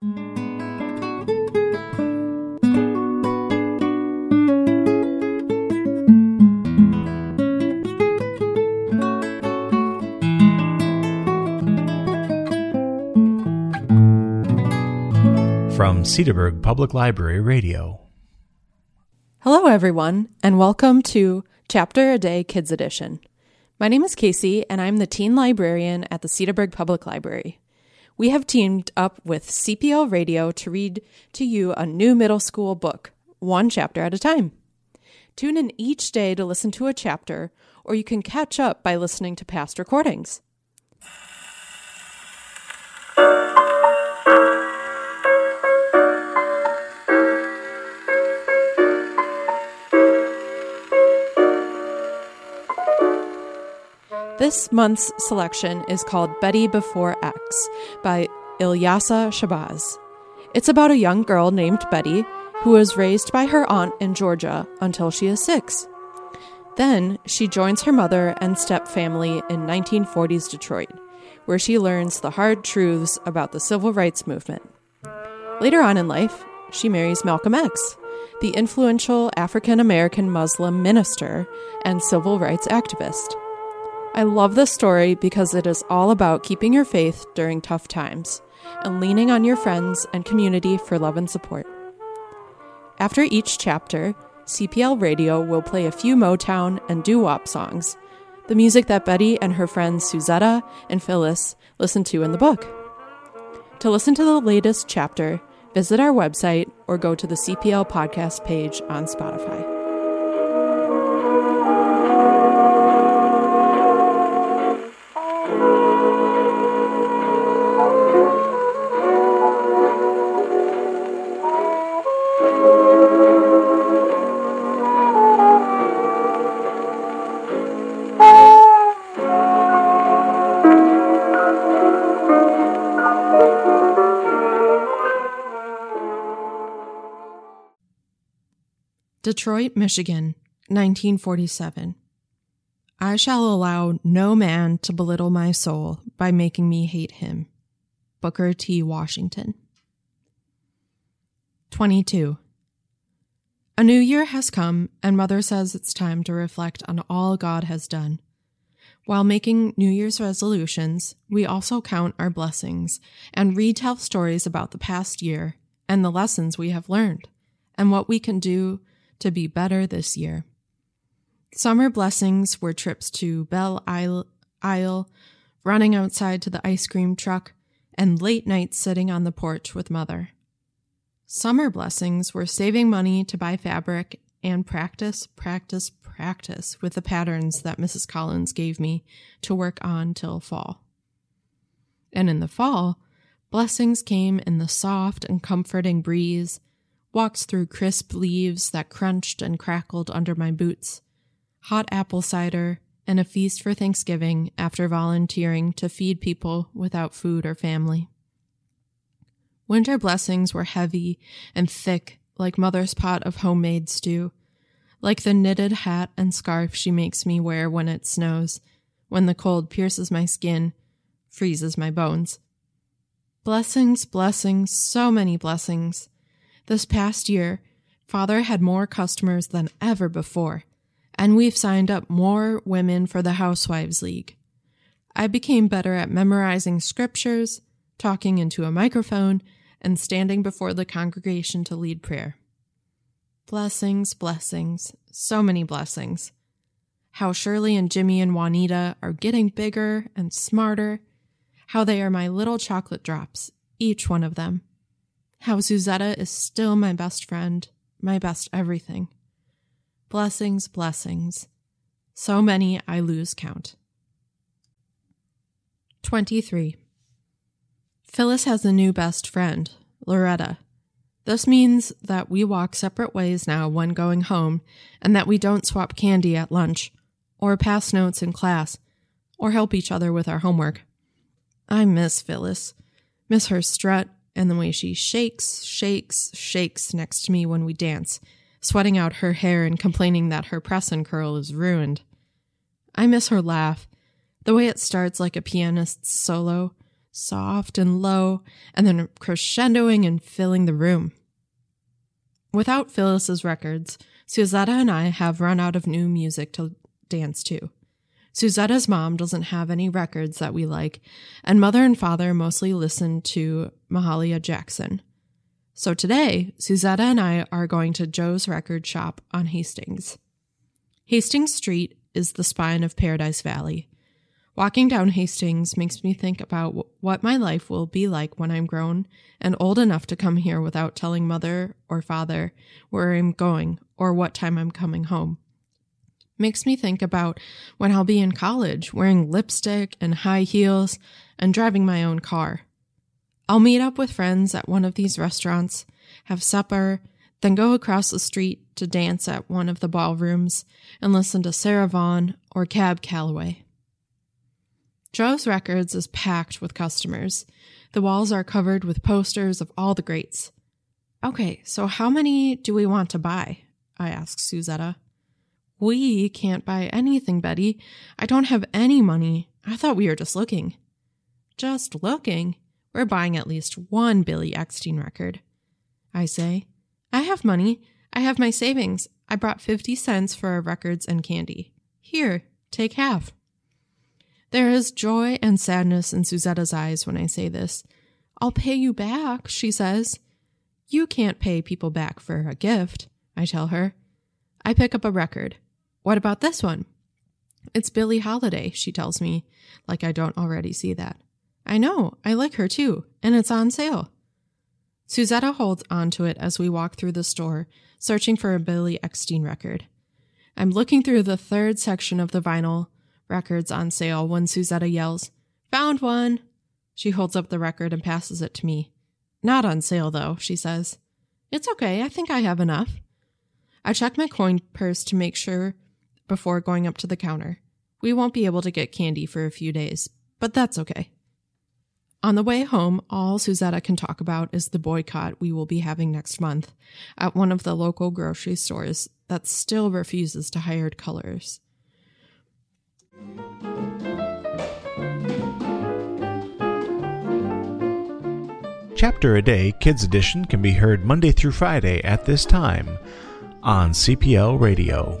From Cedarburg Public Library Radio. Hello, everyone, and welcome to Chapter a Day Kids Edition. My name is Casey, and I'm the teen librarian at the Cedarburg Public Library. We have teamed up with CPL Radio to read to you a new middle school book, one chapter at a time. Tune in each day to listen to a chapter, or you can catch up by listening to past recordings. This month's selection is called Betty Before X by Ilyasah Shabazz. It's about a young girl named Betty who was raised by her aunt in Georgia until she is six. Then she joins her mother and step family in 1940s Detroit, where she learns the hard truths about the civil rights movement. Later on in life, she marries Malcolm X, the influential African American Muslim minister and civil rights activist. I love this story because it is all about keeping your faith during tough times and leaning on your friends and community for love and support. After each chapter, CPL Radio will play a few Motown and doo wop songs, the music that Betty and her friends Suzetta and Phyllis listen to in the book. To listen to the latest chapter, visit our website or go to the CPL podcast page on Spotify. Detroit, Michigan, 1947. I shall allow no man to belittle my soul by making me hate him. Booker T. Washington. 22. A new year has come, and Mother says it's time to reflect on all God has done. While making New Year's resolutions, we also count our blessings and retell stories about the past year and the lessons we have learned and what we can do to be better this year. Summer blessings were trips to Belle Isle, running outside to the ice cream truck, and late nights sitting on the porch with mother. Summer blessings were saving money to buy fabric and practice, practice, practice with the patterns that Mrs. Collins gave me to work on till fall. And in the fall, blessings came in the soft and comforting breeze, walks through crisp leaves that crunched and crackled under my boots, hot apple cider, and a feast for Thanksgiving after volunteering to feed people without food or family. Winter blessings were heavy and thick like mother's pot of homemade stew, like the knitted hat and scarf she makes me wear when it snows, when the cold pierces my skin, freezes my bones. Blessings, blessings, so many blessings. This past year, Father had more customers than ever before, and we've signed up more women for the Housewives League. I became better at memorizing scriptures, talking into a microphone, and standing before the congregation to lead prayer. Blessings, blessings, so many blessings. How Shirley and Jimmy and Juanita are getting bigger and smarter. How they are my little chocolate drops, each one of them. How Suzetta is still my best friend, my best everything. Blessings, blessings. So many I lose count. 23. Phyllis has a new best friend, Loretta. This means that we walk separate ways now when going home, and that we don't swap candy at lunch, or pass notes in class, or help each other with our homework. I miss Phyllis, miss her strut and the way she shakes, shakes, shakes next to me when we dance, sweating out her hair and complaining that her press and curl is ruined. I miss her laugh, the way it starts like a pianist's solo, soft and low, and then crescendoing and filling the room. Without Phyllis's records, Suzetta and I have run out of new music to dance to. Suzetta's mom doesn't have any records that we like, and mother and father mostly listen to Mahalia Jackson. So today, Suzetta and I are going to Joe's record shop on Hastings. Hastings Street is the spine of Paradise Valley, Walking down Hastings makes me think about what my life will be like when I'm grown and old enough to come here without telling mother or father where I'm going or what time I'm coming home. Makes me think about when I'll be in college wearing lipstick and high heels and driving my own car. I'll meet up with friends at one of these restaurants, have supper, then go across the street to dance at one of the ballrooms and listen to Sarah Vaughan or Cab Calloway. Joe's Records is packed with customers. The walls are covered with posters of all the greats. Okay, so how many do we want to buy? I asked Suzetta. We can't buy anything, Betty. I don't have any money. I thought we were just looking. Just looking? We're buying at least one Billy Eckstine record. I say, I have money. I have my savings. I brought 50 cents for our records and candy. Here, take half. There is joy and sadness in Suzetta's eyes when I say this. I'll pay you back, she says. You can't pay people back for a gift, I tell her. I pick up a record. What about this one? It's Billie Holiday, she tells me, like I don't already see that. I know, I like her too, and it's on sale. Suzetta holds onto it as we walk through the store, searching for a Billy Eckstine record. I'm looking through the third section of the vinyl records on sale when Suzetta yells, Found one! She holds up the record and passes it to me. Not on sale, though, she says. It's okay, I think I have enough. I check my coin purse to make sure before going up to the counter. We won't be able to get candy for a few days, but that's okay. On the way home, all Suzetta can talk about is the boycott we will be having next month at one of the local grocery stores that still refuses to hire colors. Chapter a Day Kids Edition can be heard Monday through Friday at this time on CPL Radio.